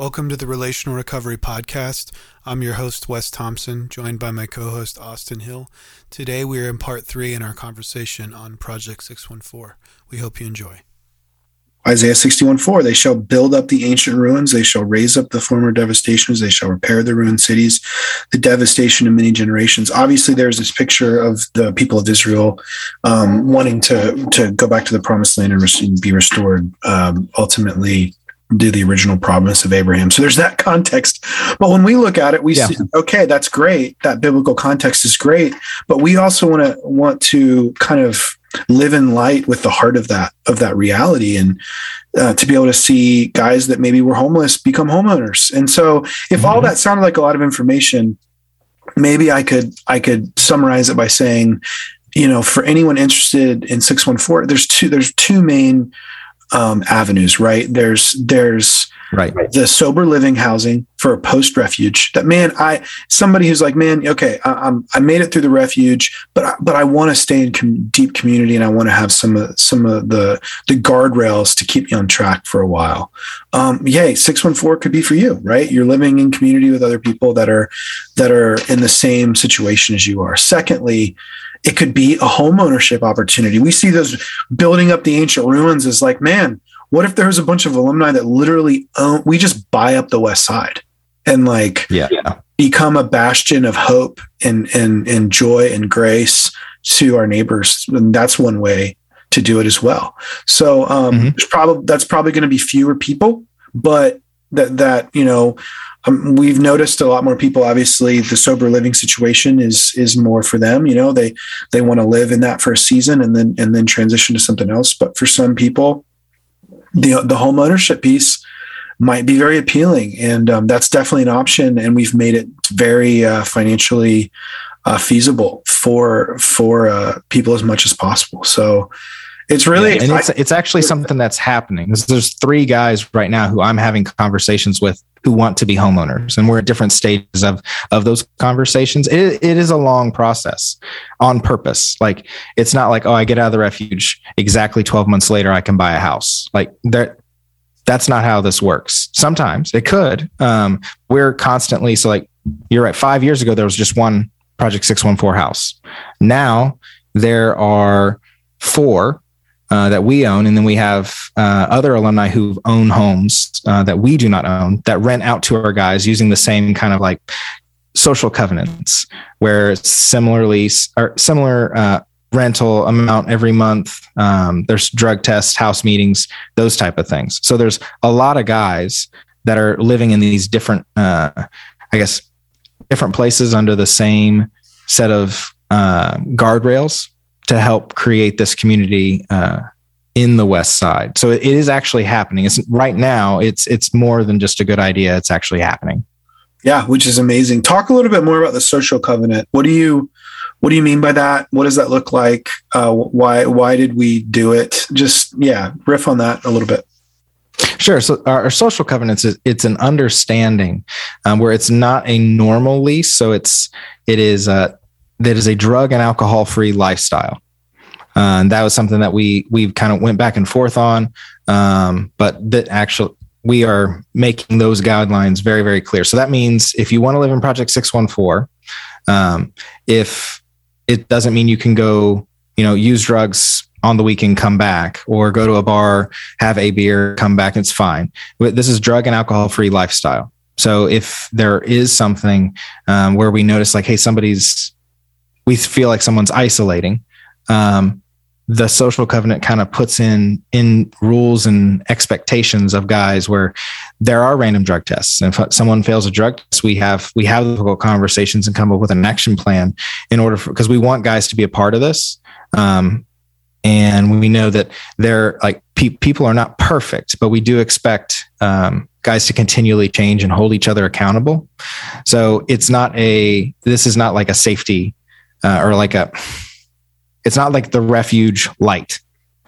Welcome to the Relational Recovery Podcast. I'm your host, Wes Thompson, joined by my co host, Austin Hill. Today we are in part three in our conversation on Project 614. We hope you enjoy. Isaiah 61 4, they shall build up the ancient ruins, they shall raise up the former devastations, they shall repair the ruined cities, the devastation of many generations. Obviously, there's this picture of the people of Israel um, wanting to, to go back to the promised land and be restored, um, ultimately do the original promise of Abraham. So there's that context. But when we look at it, we yeah. see, okay, that's great. That biblical context is great. But we also want to want to kind of live in light with the heart of that of that reality and uh, to be able to see guys that maybe were homeless become homeowners and so if mm-hmm. all that sounded like a lot of information maybe i could i could summarize it by saying you know for anyone interested in 614 there's two there's two main um, avenues right? There's there's right. The sober living housing for a post refuge that man i somebody who's like man okay I, am i made it through the refuge but I, but i want to stay in com- deep community and i want to have some of some of the the guardrails to keep me on track for a while. Um yay 614 could be for you right? You're living in community with other people that are that are in the same situation as you are. Secondly it could be a home ownership opportunity. We see those building up the ancient ruins as like, man, what if there's a bunch of alumni that literally own, we just buy up the West Side and like yeah. become a bastion of hope and and and joy and grace to our neighbors. And that's one way to do it as well. So um, mm-hmm. probably that's probably going to be fewer people, but that that you know um, we've noticed a lot more people obviously the sober living situation is is more for them you know they they want to live in that for a season and then and then transition to something else but for some people the the home ownership piece might be very appealing, and um, that's definitely an option. And we've made it very uh, financially uh, feasible for for uh, people as much as possible. So it's really yeah, and it's it's actually something that's happening. There's, there's three guys right now who I'm having conversations with who want to be homeowners and we're at different stages of of those conversations. It, it is a long process on purpose. Like it's not like oh i get out of the refuge exactly 12 months later i can buy a house. Like that that's not how this works. Sometimes it could. Um, we're constantly so like you're right five years ago there was just one project 614 house. Now there are four uh, that we own, and then we have uh, other alumni who own homes uh, that we do not own that rent out to our guys using the same kind of like social covenants, where similarly or similar uh, rental amount every month. Um, there's drug tests, house meetings, those type of things. So there's a lot of guys that are living in these different, uh, I guess, different places under the same set of guardrails to help create this community uh, in the West Side. So it is actually happening. It's right now. It's it's more than just a good idea. It's actually happening. Yeah, which is amazing. Talk a little bit more about the social covenant. What do you what do you mean by that? What does that look like? Uh, why why did we do it? Just yeah, riff on that a little bit. Sure. So our, our social covenants is it's an understanding um, where it's not a normal lease. So it's it is uh, that is a drug and alcohol free lifestyle. Uh, and that was something that we we kind of went back and forth on, um, but that actually we are making those guidelines very very clear. So that means if you want to live in Project Six One Four, um, if it doesn't mean you can go, you know, use drugs on the weekend, come back, or go to a bar, have a beer, come back. It's fine. This is drug and alcohol free lifestyle. So if there is something um, where we notice like, hey, somebody's we feel like someone's isolating. Um, the social covenant kind of puts in in rules and expectations of guys where there are random drug tests. And if someone fails a drug test, we have we have difficult conversations and come up with an action plan in order for because we want guys to be a part of this. Um, and we know that they're like pe- people are not perfect, but we do expect um, guys to continually change and hold each other accountable. So it's not a this is not like a safety uh, or like a it's not like the refuge light.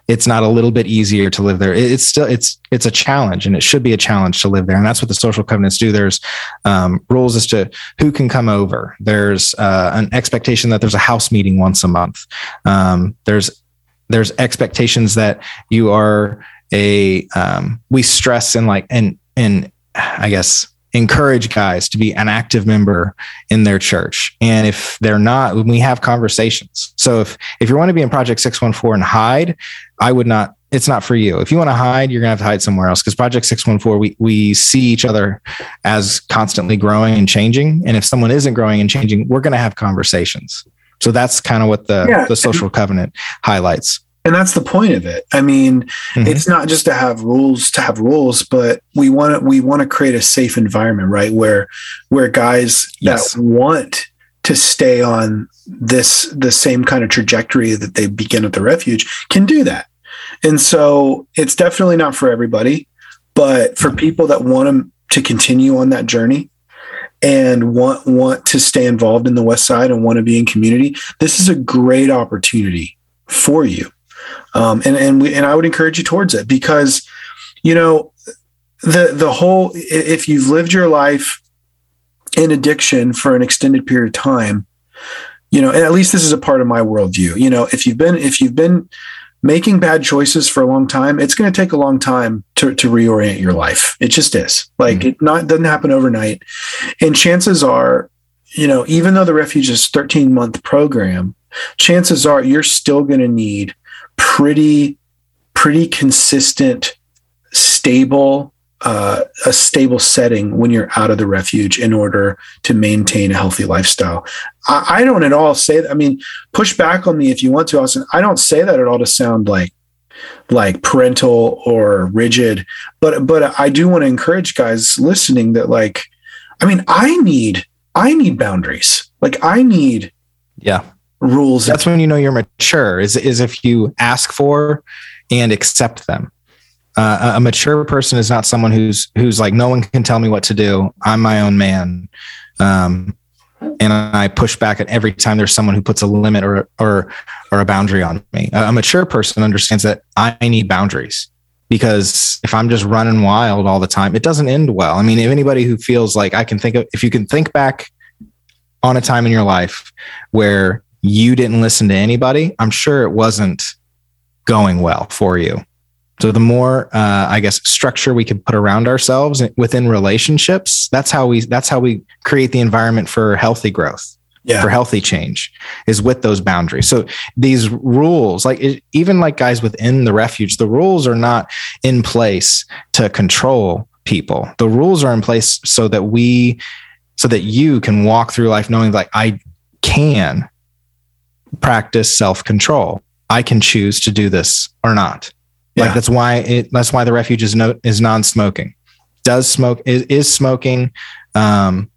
It's not a little bit easier to live there. It's still it's it's a challenge and it should be a challenge to live there. And that's what the social covenants do. There's um, rules as to who can come over. There's uh, an expectation that there's a house meeting once a month. Um, there's there's expectations that you are a um, we stress and like and and I guess, encourage guys to be an active member in their church. And if they're not, we have conversations. So if if you want to be in Project 614 and hide, I would not it's not for you. If you want to hide, you're gonna have to hide somewhere else. Because Project 614, we we see each other as constantly growing and changing. And if someone isn't growing and changing, we're gonna have conversations. So that's kind of what the yeah. the social covenant highlights and that's the point of it i mean mm-hmm. it's not just to have rules to have rules but we want to we want to create a safe environment right where where guys yes. that want to stay on this the same kind of trajectory that they begin at the refuge can do that and so it's definitely not for everybody but for people that want to, to continue on that journey and want want to stay involved in the west side and want to be in community this is a great opportunity for you um, and and we and I would encourage you towards it because you know the the whole if you've lived your life in addiction for an extended period of time, you know, and at least this is a part of my worldview. You know, if you've been if you've been making bad choices for a long time, it's going to take a long time to, to reorient your life. It just is. Like mm-hmm. it not doesn't happen overnight. And chances are, you know, even though the refuge is 13 month program, chances are you're still going to need pretty pretty consistent, stable, uh, a stable setting when you're out of the refuge in order to maintain a healthy lifestyle. I, I don't at all say that. I mean, push back on me if you want to, Austin. I don't say that at all to sound like like parental or rigid, but but I do want to encourage guys listening that like, I mean, I need I need boundaries. Like I need yeah rules. That's when you know you're mature. Is is if you ask for and accept them. Uh, a mature person is not someone who's who's like no one can tell me what to do. I'm my own man, um, and I push back at every time there's someone who puts a limit or or or a boundary on me. A mature person understands that I need boundaries because if I'm just running wild all the time, it doesn't end well. I mean, if anybody who feels like I can think of, if you can think back on a time in your life where you didn't listen to anybody, I'm sure it wasn't going well for you. So the more, uh, I guess, structure we can put around ourselves within relationships, that's how we that's how we create the environment for healthy growth, yeah. for healthy change, is with those boundaries. So these rules, like it, even like guys within the refuge, the rules are not in place to control people. The rules are in place so that we, so that you can walk through life knowing like I can practice self control. I can choose to do this or not. Yeah. Like that's why it, that's why the refuge is no, is non smoking. Does smoke is, is smoking um,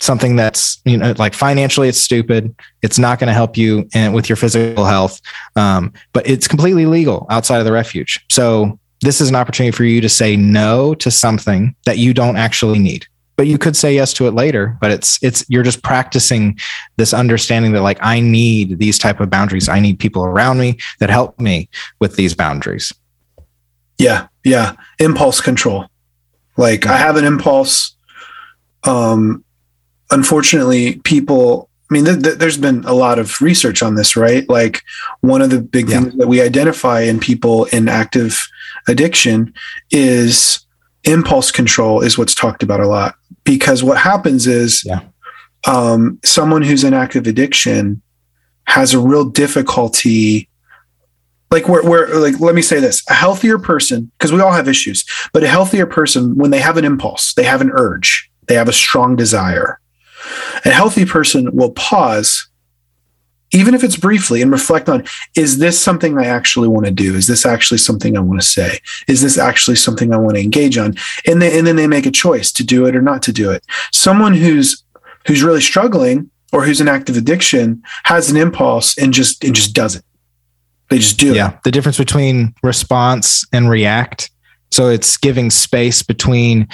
something that's you know like financially it's stupid. It's not going to help you and with your physical health, um, but it's completely legal outside of the refuge. So this is an opportunity for you to say no to something that you don't actually need but you could say yes to it later but it's it's you're just practicing this understanding that like i need these type of boundaries. I need people around me that help me with these boundaries. Yeah yeah. Impulse control. Like i have an impulse. Um unfortunately people i mean th- th- there's been a lot of research on this right? Like one of the big yeah. things that we identify in people in active addiction is impulse control is what's talked about a lot because what happens is yeah. um, someone who's in active addiction has a real difficulty like we're, we're like let me say this a healthier person because we all have issues but a healthier person when they have an impulse they have an urge they have a strong desire a healthy person will pause even if it's briefly and reflect on is this something i actually want to do? Is this actually something i want to say? Is this actually something i want to engage on? And, they, and then they make a choice to do it or not to do it. Someone who's who's really struggling or who's in active addiction has an impulse and just and just does it. They just do yeah it. the difference between response and react. So it's giving space between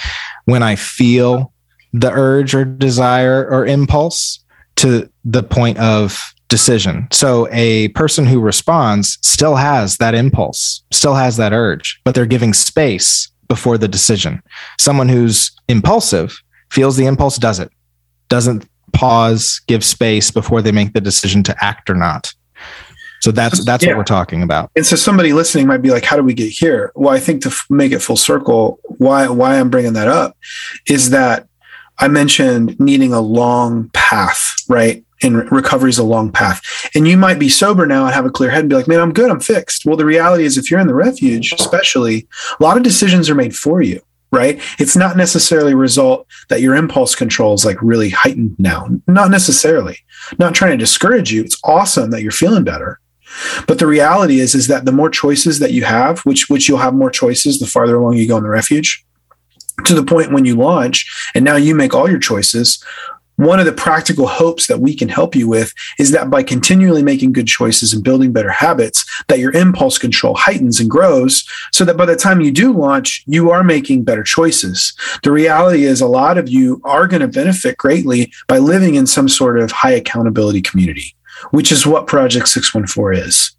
when i feel the urge or desire or impulse to the point of decision. So a person who responds still has that impulse, still has that urge, but they're giving space before the decision. Someone who's impulsive feels the impulse, does it, doesn't pause, give space before they make the decision to act or not. So that's that's Yeah. what we're talking about. And so somebody listening might be like, "How do we get here?" Well, I think to f- make it full circle, why why I'm bringing that up is that I mentioned needing a long path, right? And recovery is a long path. And you might be sober now and have a clear head and be like, "Man, I'm good. I'm fixed." Well, the reality is, if you're in the refuge, especially, a lot of decisions are made for you. Right. It's not necessarily a result that your impulse control is like really heightened now. Not necessarily. Not trying to discourage you. It's awesome that you're feeling better. But the reality is, is that the more choices that you have, which which you'll have more choices the farther along you go in the refuge, to the point when you launch, and now you make all your choices. One of the practical hopes that we can help you with is that by continually making good choices and building better habits, that your impulse control heightens and grows so that by the time you do launch, you are making better choices. The reality is a lot of you are going to benefit greatly by living in some sort of high accountability community which is what Project 614 is.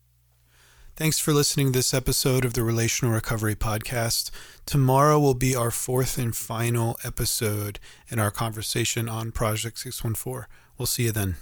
Thanks for listening to this episode of the Relational Recovery Podcast. Tomorrow will be our fourth and final episode in our conversation on Project 614. We'll see you then.